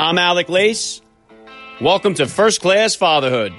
I'm Alec Lace. Welcome to First Class Fatherhood.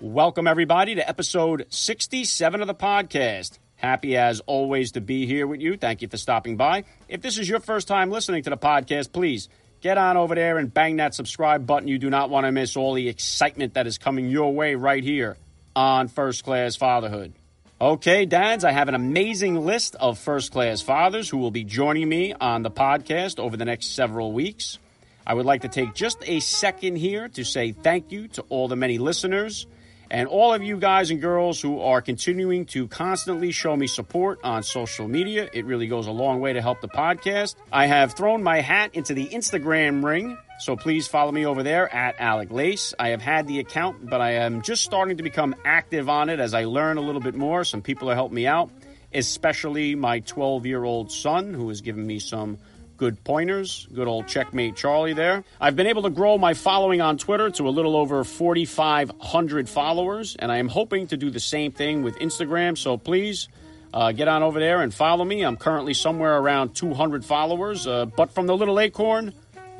Welcome, everybody, to episode 67 of the podcast. Happy as always to be here with you. Thank you for stopping by. If this is your first time listening to the podcast, please get on over there and bang that subscribe button. You do not want to miss all the excitement that is coming your way right here on First Class Fatherhood. Okay, dads, I have an amazing list of first class fathers who will be joining me on the podcast over the next several weeks. I would like to take just a second here to say thank you to all the many listeners and all of you guys and girls who are continuing to constantly show me support on social media. It really goes a long way to help the podcast. I have thrown my hat into the Instagram ring, so please follow me over there at Alec Lace. I have had the account, but I am just starting to become active on it as I learn a little bit more. Some people are helping me out, especially my 12 year old son, who has given me some good pointers. Good old checkmate Charlie there. I've been able to grow my following on Twitter to a little over 4,500 followers, and I am hoping to do the same thing with Instagram. So please uh, get on over there and follow me. I'm currently somewhere around 200 followers, uh, but from the little acorn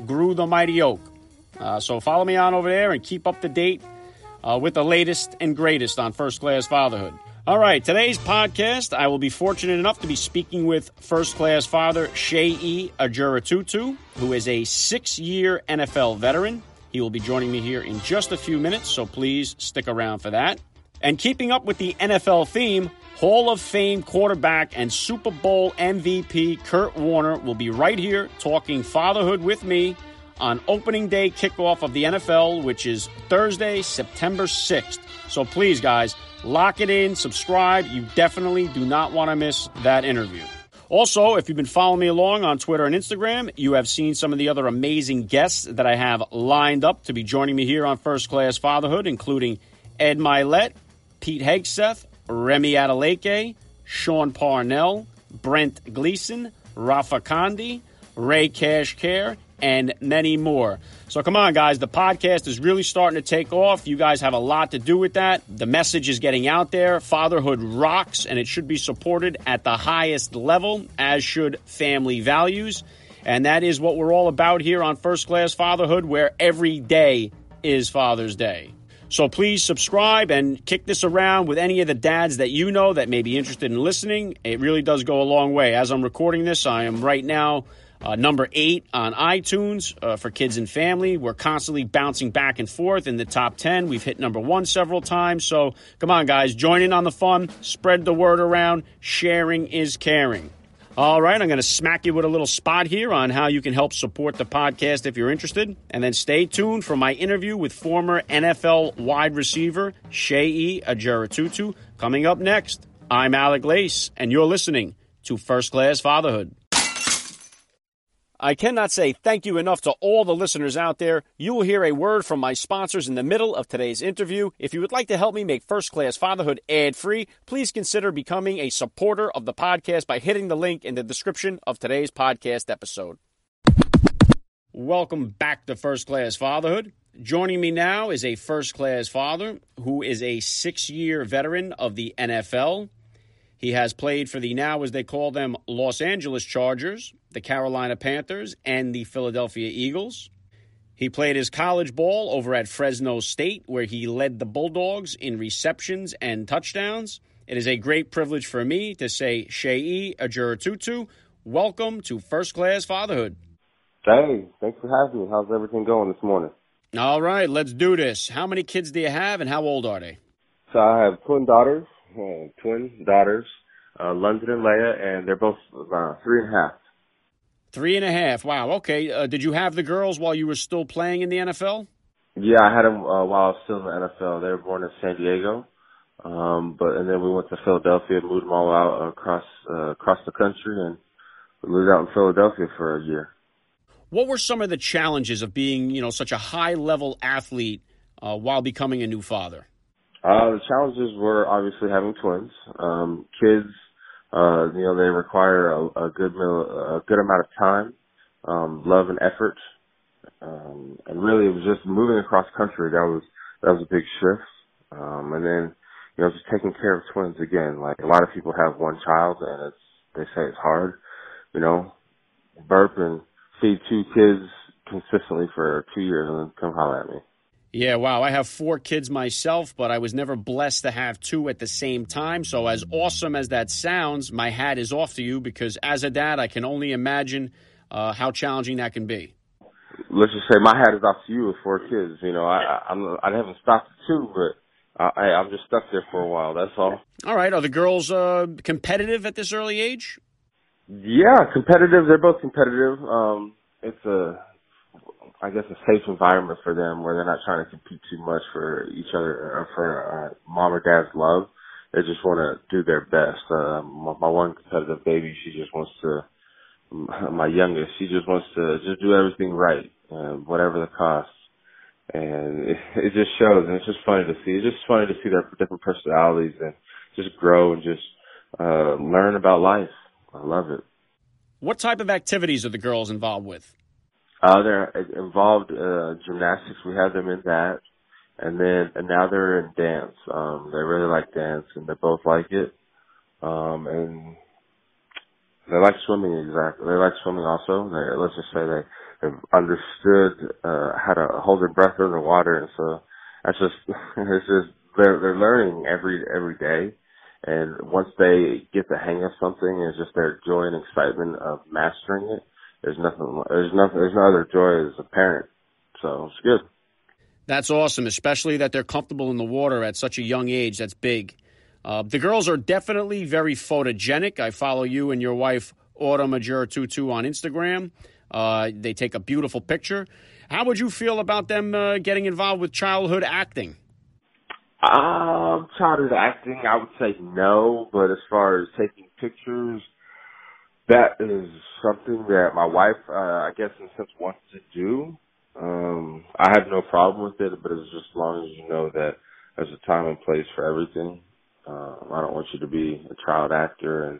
grew the mighty oak. Uh, so follow me on over there and keep up to date uh, with the latest and greatest on first class fatherhood. All right, today's podcast, I will be fortunate enough to be speaking with first class father Seyi Ajirotutu, who is a six year NFL veteran. He will be joining me here in just a few minutes, so please stick around for that. And keeping up with the NFL theme, Hall of Fame quarterback and Super Bowl MVP Kurt Warner will be right here talking fatherhood with me on opening day kickoff of the NFL, which is Thursday, September 6th. So please, guys, Lock it in, subscribe. You definitely do not want to miss that interview. Also, if you've been following me along on Twitter and Instagram, you have seen some of the other amazing guests that I have lined up to be joining me here on First Class Fatherhood, including Ed Mylett, Pete Hegseth, Remi Adeleke, Sean Parnell, Brent Gleeson, Rafa Conde, Ray Cash Care, and many more. So come on, guys. The podcast is really starting to take off. You guys have a lot to do with that. The message is getting out there. Fatherhood rocks, and it should be supported at the highest level, as should family values. And that is what we're all about here on First Class Fatherhood, where every day is Father's Day. So please subscribe and kick this around with any of the dads that you know that may be interested in listening. It really does go a long way. As I'm recording this, I am right now uh, number eight on iTunes uh, for kids and family. We're constantly bouncing back and forth in the top 10. We've hit number one several times. So come on, guys, join in on the fun, spread the word around. Sharing is caring. All right, I'm going to smack you with a little spot here on how you can help support the podcast if you're interested. And then stay tuned for my interview with former NFL wide receiver Seyi Ajirotutu coming up next. I'm Alec Lace, and you're listening to First Class Fatherhood. I cannot say thank you enough to all the listeners out there. You will hear a word from my sponsors in the middle of today's interview. If you would like to help me make First Class Fatherhood ad free, please consider becoming a supporter of the podcast by hitting the link in the description of today's podcast episode. Welcome back to First Class Fatherhood. Joining me now is a first class father who is a six year veteran of the NFL. He has played for the now, as they call them, Los Angeles Chargers, the Carolina Panthers, and the Philadelphia Eagles. He played his college ball over at Fresno State, where he led the Bulldogs in receptions and touchdowns. It is a great privilege for me to say, Seyi Ajirotutu, welcome to First Class Fatherhood. Hey, thanks for having me. How's everything going this morning? All right, let's do this. How many kids do you have, and how old are they? So I have twin daughters, uh, twin daughters, uh, London and Leia, and they're both uh, three and a half. Three and a half. Wow. Okay. Uh, did you have the girls while you were still playing in the NFL? Yeah, I had them uh, while I was still in the NFL. They were born in San Diego, um, but and then we went to Philadelphia, and moved them all out across uh, across the country, and we lived out in Philadelphia for a year. What were some of the challenges of being, you know, such a high level athlete uh, while becoming a new father? Uh, the challenges were obviously having twins. Um, kids, uh, you know, they require a, a good a good amount of time, um, love and effort. Um, and really it was just moving across country. That was, that was a big shift. Um, and then, you know, just taking care of twins again. Like a lot of people have one child and it's, they say it's hard, you know, burp and feed two kids consistently for two years and then come holler at me. Yeah, wow. I have four kids myself, but I was never blessed to have two at the same time. So, as awesome as that sounds, my hat is off to you because as a dad, I can only imagine uh, how challenging that can be. Let's just say my hat is off to you with four kids. You know, I I, I'm, I haven't stopped at two, but I, I'm just stuck there for a while. That's all. All right. Are the girls uh, competitive at this early age? Yeah, competitive. They're both competitive. Um, it's a I guess a safe environment for them where they're not trying to compete too much for each other or for uh, mom or dad's love. They just want to do their best. Uh, my, my one competitive baby, she just wants to. My youngest, she just wants to just do everything right, uh, whatever the cost. And it, it just shows, and it's just funny to see. It's just funny to see their different personalities and just grow and just uh, learn about life. I love it. What type of activities are the girls involved with? Uh, they're involved uh, gymnastics. We have them in that, and then and now they're in dance. Um, they really like dance, and they both like it. Um, and they like swimming. Exactly, they like swimming also. They let's just say they have understood uh, how to hold their breath under water, and so that's just it's just they're they're learning every every day. And once they get the hang of something, it's just their joy and excitement of mastering it there's nothing, there's nothing, there's no other joy as a parent. So it's good. That's awesome, especially that they're comfortable in the water at such a young age. That's big. Uh, the girls are definitely very photogenic. I follow you and your wife, Autumn Ajirotutu, on Instagram. Uh, they take a beautiful picture. How would you feel about them uh, getting involved with childhood acting? Um, childhood acting, I would say no. But as far as taking pictures, that is something that my wife, uh, I guess, in a sense, wants to do. Um, I have no problem with it, but it's just as long as you know that there's a time and place for everything. Um, I don't want you to be a child actor, and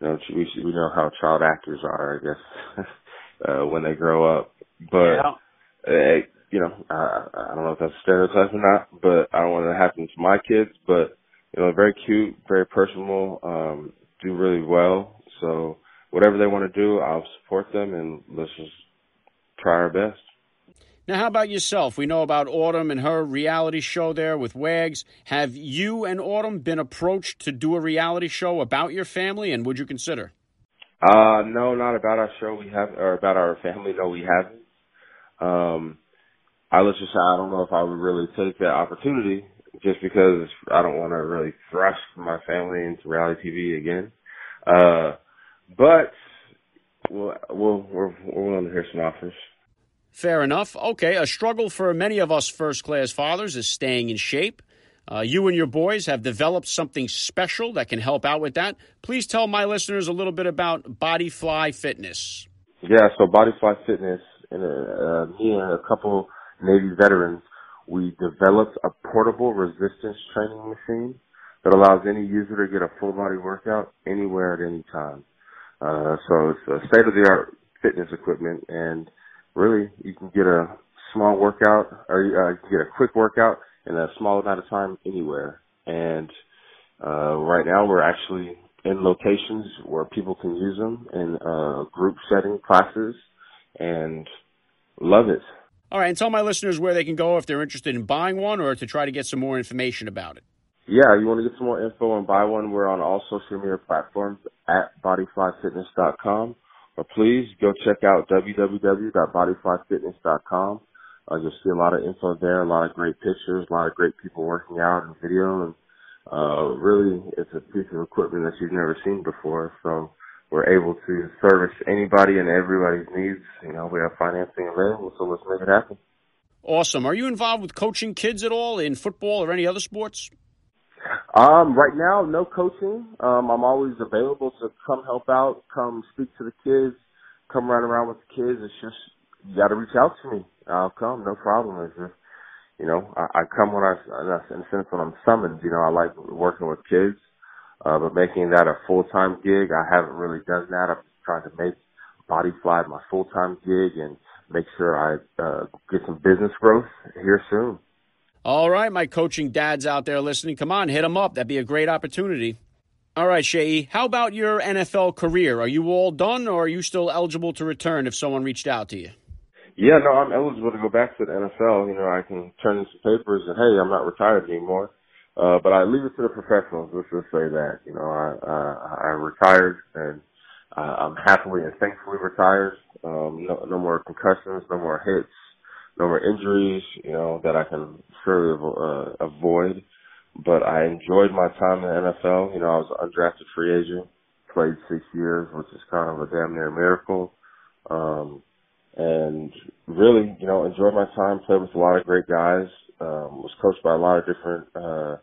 you know we we know how child actors are, I guess, uh, when they grow up. But yeah. uh, you know, I, I don't know if that's a stereotype or not, but I don't want it to happen to my kids. But you know, very cute, very personal, um, do really well. So whatever they want to do, I'll support them and let's just try our best. Now, how about yourself? We know about Autumn and her reality show there with Wags. Have you and Autumn been approached to do a reality show about your family, and would you consider? Uh, no, not about our show. We have, or about our family. No, we haven't. Um, I let's just say I don't know if I would really take that opportunity, just because I don't want to really thrust my family into reality TV again. Uh, but we'll, we'll, we're, we're willing to hear some offers. Fair enough. Okay, a struggle for many of us first class fathers is staying in shape. Uh, you and your boys have developed something special that can help out with that. Please tell my listeners a little bit about Bodyfly Fitness. Yeah, so Bodyfly Fitness, and uh, me and a couple Navy veterans, we developed a portable resistance training machine that allows any user to get a full body workout anywhere at any time. Uh, so it's state of the art fitness equipment and really you can get a small workout or uh, you get a quick workout in a small amount of time anywhere. And, uh, right now we're actually in locations where people can use them in, uh, group setting classes and love it. All right. And tell my listeners where they can go if they're interested in buying one or to try to get some more information about it. Yeah, you want to get some more info and buy one, we're on all social media platforms at bodyflyfitness.com. Or please go check out www.bodyflyfitness.com. Uh, you'll see a lot of info there, a lot of great pictures, a lot of great people working out and video. And uh, really, it's a piece of equipment that you've never seen before. So we're able to service anybody and everybody's needs. You know, we have financing available, so let's make it happen. Awesome. Are you involved with coaching kids at all in football or any other sports? Um, right now, no coaching. Um, I'm always available to come help out, come speak to the kids, come run around with the kids. It's just you got to reach out to me. I'll come, no problem. It's just you know, I, I come when I, in a sense, when I'm summoned. You know, I like working with kids, uh, but making that a full time gig, I haven't really done that. I'm trying to make Body Fly my full time gig and make sure I uh, get some business growth here soon. All right, my coaching dads out there listening, come on, hit them up. That'd be a great opportunity. All right, Shea, how about your NFL career? Are you all done or are you still eligible to return if someone reached out to you? Yeah, no, I'm eligible to go back to the NFL. You know, I can turn in some papers and hey, I'm not retired anymore. Uh, but I leave it to the professionals. Let's just say that. You know, I uh, I retired and I'm happily and thankfully retired. Um, no, no more concussions, no more hits, no more injuries. You know that I can surely uh, avoid. But I enjoyed my time in the NFL. You know, I was an undrafted free agent, played six years, which is kind of a damn near miracle. Um, and really, you know, enjoyed my time, played with a lot of great guys, um, was coached by a lot of different, uh,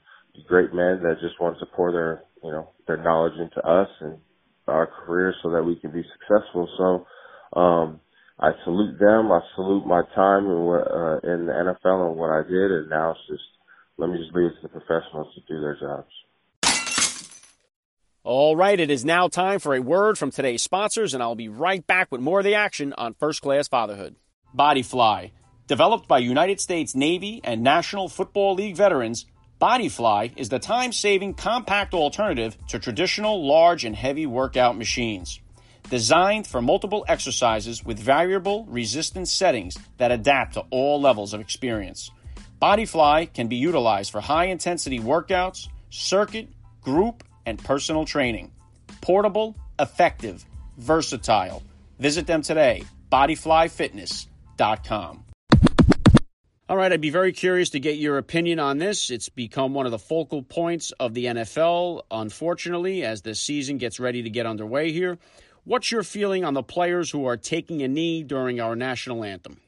great men that just wanted to pour their, you know, their knowledge into us and our careers so that we can be successful. So, um, I salute them. I salute my time in, uh, in the NFL and what I did. And now it's just, let me just leave it to the professionals to do their jobs. All right, it is now time for a word from today's sponsors, and I'll be right back with more of the action on First Class Fatherhood. Bodyfly. Developed by United States Navy and National Football League veterans, Bodyfly is the time saving compact alternative to traditional large and heavy workout machines. Designed for multiple exercises with variable resistance settings that adapt to all levels of experience. Bodyfly can be utilized for high intensity workouts, circuit, group, and personal training. Portable, effective, versatile. Visit them today, bodyflyfitness.com. All right, I'd be very curious to get your opinion on this. It's become one of the focal points of the NFL, unfortunately, as the season gets ready to get underway here. What's your feeling on the players who are taking a knee during our national anthem?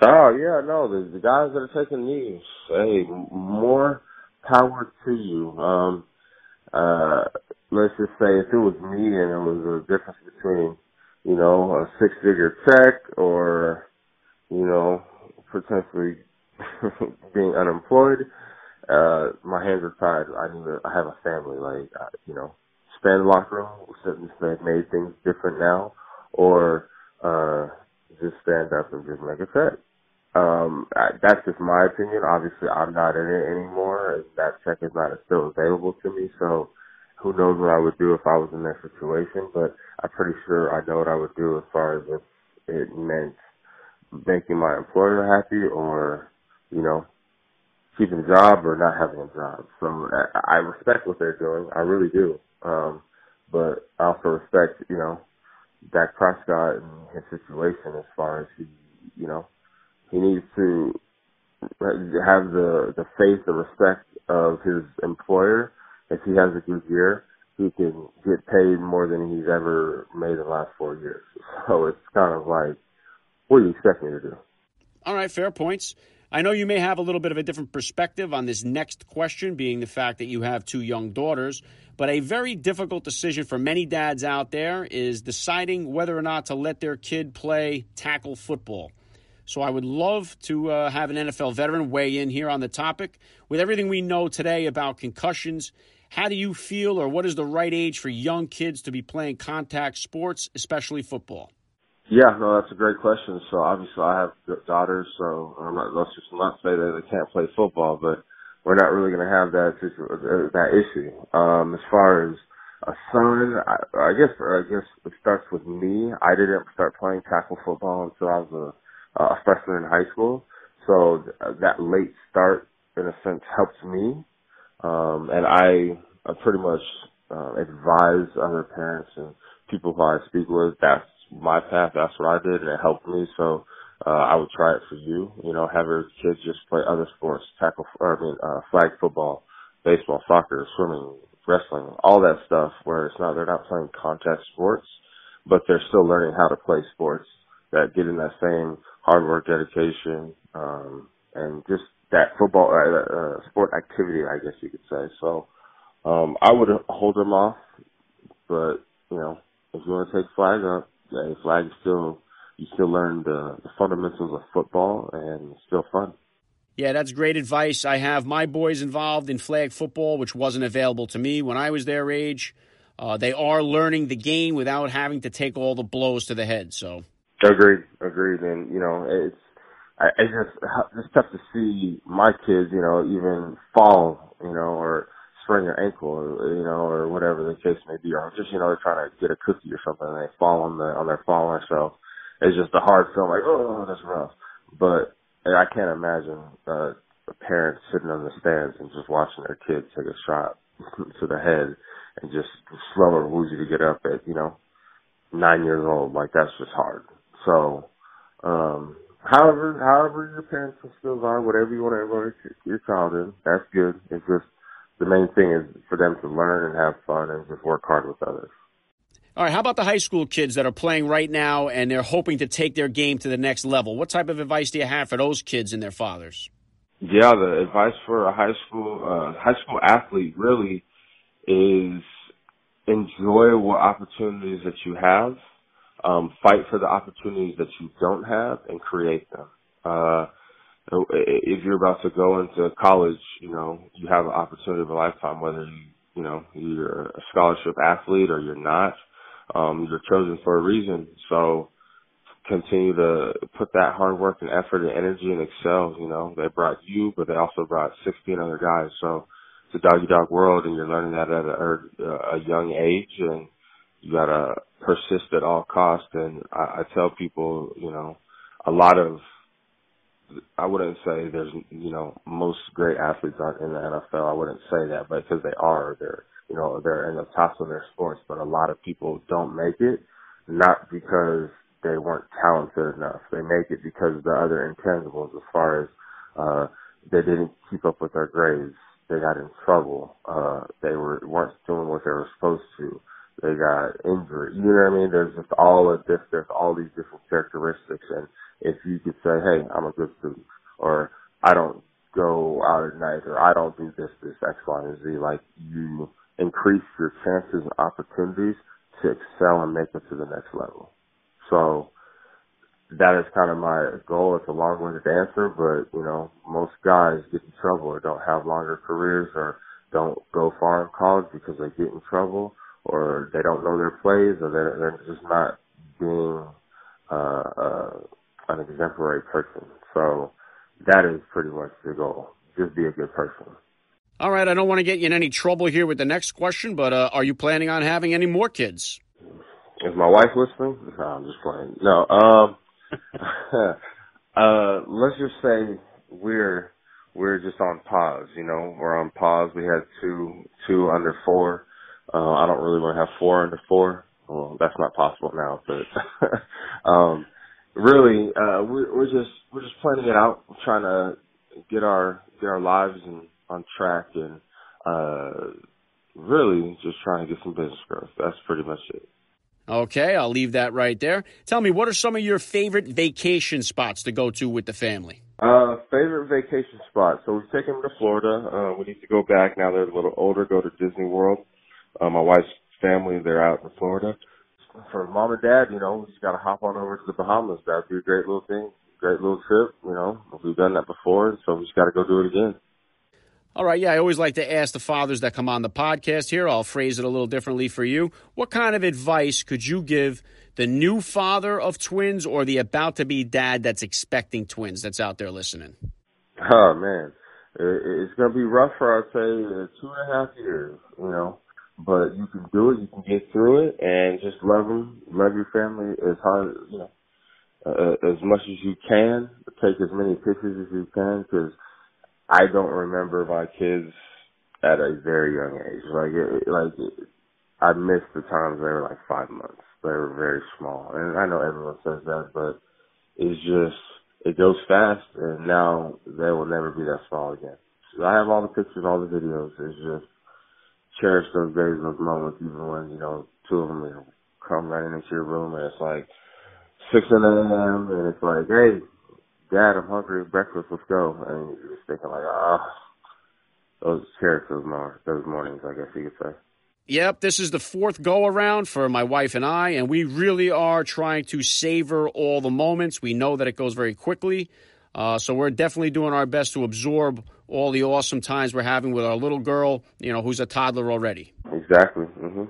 Oh yeah, no, the, the guys that are taking knees, hey, more power to you. Um, uh, let's just say if it was me and it was a difference between, you know, a six figure check or, you know, potentially being unemployed, uh, my hands are tied. I need to, I have a family, like, uh, you know, the locker room, certain they've made things different now, or, uh, just stand up and just make a check. Um, that's just my opinion. Obviously, I'm not in it anymore, that check is not still available to me. So, who knows what I would do if I was in that situation? But I'm pretty sure I know what I would do as far as if it meant making my employer happy, or you know, keeping a job or not having a job. So I respect what they're doing. I really do. Um, but I also respect, you know, Dak Prescott and his situation as far as he, you know, he needs to have the the faith, the respect of his employer. If he has a good year, he can get paid more than he's ever made in the last four years. So it's kind of like, what do you expect me to do? All right, fair points. I know you may have a little bit of a different perspective on this next question, being the fact that you have two young daughters. But a very difficult decision for many dads out there is deciding whether or not to let their kid play tackle football. So I would love to uh, have an NFL veteran weigh in here on the topic. With everything we know today about concussions, how do you feel, or what is the right age for young kids to be playing contact sports, especially football? Yeah, no, that's a great question. So obviously, I have daughters, so I'm not, let's just not say that they can't play football, but we're not really going to have that uh, that issue. Um, as far as a son, I, I guess I guess it starts with me. I didn't start playing tackle football until I was a a freshman in high school. So th- that late start, in a sense, helped me. Um, and I, I pretty much uh, advise other parents and people who I speak with. That's my path. That's what I did, and it helped me. So uh, I would try it for you. You know, have your kids just play other sports, tackle, or I mean, uh, flag football, baseball, soccer, swimming, wrestling, all that stuff. Where it's not they're not playing contact sports, but they're still learning how to play sports that get in that same hard work, dedication, um, and just that football uh, uh, sport activity, I guess you could say. So um, I would hold them off, but you know, if you want to take flag up, yeah, flag is still you still learn the, the fundamentals of football, and it's still fun. Yeah, that's great advice. I have my boys involved in flag football, which wasn't available to me when I was their age. Uh, they are learning the game without having to take all the blows to the head. So Agreed, agreed, and you know it's I, it's just it's tough to see my kids, you know, even fall, you know, or sprain your ankle, or, you know, or whatever the case may be, or just you know they're trying to get a cookie or something and they fall on the on their fall on themselves. It's just a hard film, like oh that's rough. But I can't imagine uh, a parent sitting on the stands and just watching their kid take a shot to the head and just slow or woozy to get up at you know nine years old. Like that's just hard. So, um, however, however your parents' skills are, whatever you want to enroll your child in, that's good. It's just the main thing is for them to learn and have fun and just work hard with others. All right, how about the high school kids that are playing right now and they're hoping to take their game to the next level? What type of advice do you have for those kids and their fathers? Yeah, the advice for a high school uh, high school athlete really is enjoy what opportunities that you have, um, fight for the opportunities that you don't have, and create them. Uh, if you're about to go into college, you know you have an opportunity of a lifetime, whether you you know you're a scholarship athlete or you're not um, you're chosen for a reason. So continue to put that hard work and effort and energy and excel. You know, they brought you, but they also brought 16 other guys. So it's a doggy dog world and you're learning that at a, a young age and you gotta persist at all costs. And I, I tell people, you know, a lot of I wouldn't say there's, you know, most great athletes aren't in the NFL. I wouldn't say that, but because they are, they're you know, they're in the tops of their sports, but a lot of people don't make it, not because they weren't talented enough. They make it because of the other intangibles as far as, uh, they didn't keep up with their grades. They got in trouble. Uh, they were, weren't doing what they were supposed to. They got injured. You know what I mean? There's just all of this, there's all these different characteristics. And if you could say, hey, I'm a good student, or I don't go out at night, or I don't do this, this, X, Y, and Z, like you, increase your chances and opportunities to excel and make it to the next level. So that is kind of my goal. It's a long-winded answer, but you know, most guys get in trouble or don't have longer careers or don't go far in college because they get in trouble or they don't know their plays or they're, they're just not being uh, uh, an exemplary person. So that is pretty much the goal. Just be a good person. All right, I don't want to get you in any trouble here with the next question, but uh, are you planning on having any more kids? Is my wife listening? No, I'm just playing. No, um, uh, let's just say we're we're just on pause. You know, we're on pause. We had two two under four. Uh, I don't really want to have four under four. Well, that's not possible now, but um, really, uh, we're, we're just we're just planning it out, we're trying to get our get our lives and on track and uh, really just trying to get some business growth. That's pretty much it. Okay, I'll leave that right there. Tell me, what are some of your favorite vacation spots to go to with the family? Uh, favorite vacation spot. So we've taken them to Florida. Uh, we need to go back now. They're a little older. Go to Disney World. Uh, my wife's family, they're out in Florida. For mom and dad, you know, we just got to hop on over to the Bahamas. That'd be a great little thing, great little trip. You know, we've done that before, so we just got to go do it again. All right, yeah, I always like to ask the fathers that come on the podcast here. I'll phrase it a little differently for you. What kind of advice could you give the new father of twins or the about to be dad that's expecting twins that's out there listening? Oh, man. It's going to be rough for, I'd say, two and a half years, you know. But you can do it, you can get through it, and just love them, love your family as hard, you know, uh, as much as you can. Take as many pictures as you can, because I don't remember my kids at a very young age. Like, it, like it, I miss the times they were like five months. They were very small, and I know everyone says that, but it's just it goes fast, and now they will never be that small again. So I have all the pictures, all the videos. It's just cherish those days, those moments, even when you know two of them you know, come running into your room and it's like six in the a.m. and it's like, hey, Dad, I'm hungry. Breakfast, let's go. And you're just thinking like, ah, oh, those cherish those, more, those mornings, I guess you could say. Yep, this is the fourth go around for my wife and I, and we really are trying to savor all the moments. We know that it goes very quickly, uh, so we're definitely doing our best to absorb all the awesome times we're having with our little girl, you know, who's a toddler already. Exactly. Mm-hmm.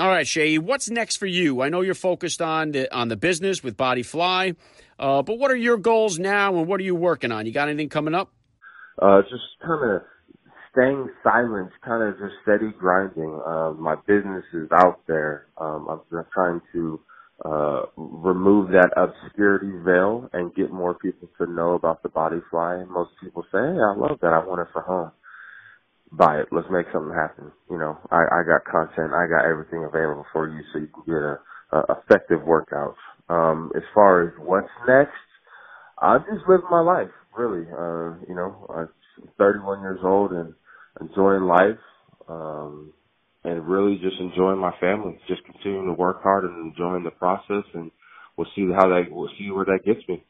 All right, Shay, what's next for you? I know you're focused on the on the business with Body Fly, uh, but what are your goals now, and what are you working on? You got anything coming up? Uh, just kind of staying silent, kind of just steady grinding. Uh, my business is out there. Um, I'm trying to uh, remove that obscurity veil and get more people to know about the body fly. Most people say, hey, I love that. I want it for home. Buy it. Let's make something happen. You know, I, I got content. I got everything available for you so you can get a, a effective workout. Um, as far as what's next, I just live my life, really. Uh, you know, I'm 31 years old and enjoying life. Um, and really just enjoying my family, just continuing to work hard and enjoying the process, and we'll see how that we'll see where that gets me.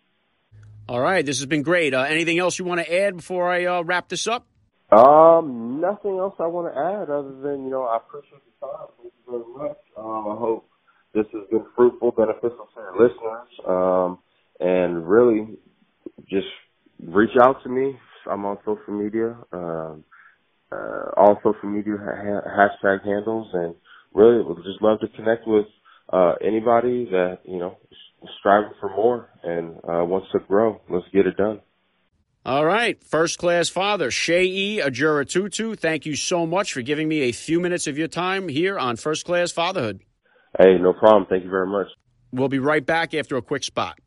All right, this has been great. Uh, anything else you want to add before I uh, wrap this up? Um, nothing else I want to add other than you know I appreciate the time. Thank you very much. Um, I hope this has been fruitful, beneficial to your listeners, um, and really just reach out to me. I'm on social media. Um, uh, all social media ha- hashtag handles, and really would just love to connect with uh, anybody that you know is striving for more and uh, wants to grow. Let's get it done. All right, first class father Shea Ajirotutu. Thank you so much for giving me a few minutes of your time here on First Class Fatherhood. Hey, no problem. Thank you very much. We'll be right back after a quick spot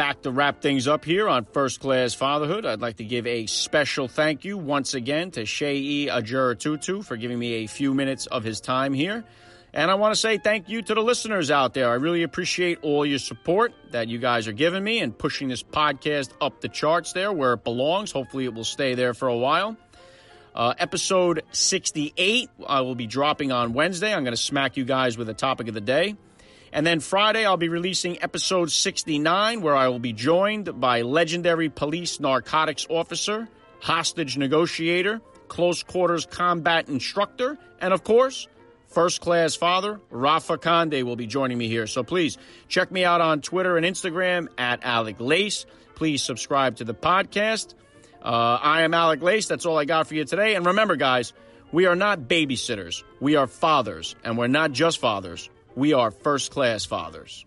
back to wrap things up here on First Class Fatherhood. I'd like to give a special thank you once again to Shea Ajirotutu for giving me a few minutes of his time here. And I want to say thank you to the listeners out there. I really appreciate all your support that you guys are giving me and pushing this podcast up the charts there where it belongs. Hopefully, it will stay there for a while. Uh, episode 68, I will be dropping on Wednesday. I'm going to smack you guys with the topic of the day. And then Friday, I'll be releasing episode 69, where I will be joined by legendary police narcotics officer, hostage negotiator, close quarters combat instructor, and of course, first class father, Rafa Conde, will be joining me here. So please check me out on Twitter and Instagram at Alec Lace. Please subscribe to the podcast. Uh, I am Alec Lace. That's all I got for you today. And remember, guys, we are not babysitters. We are fathers, and we're not just fathers we are first class fathers.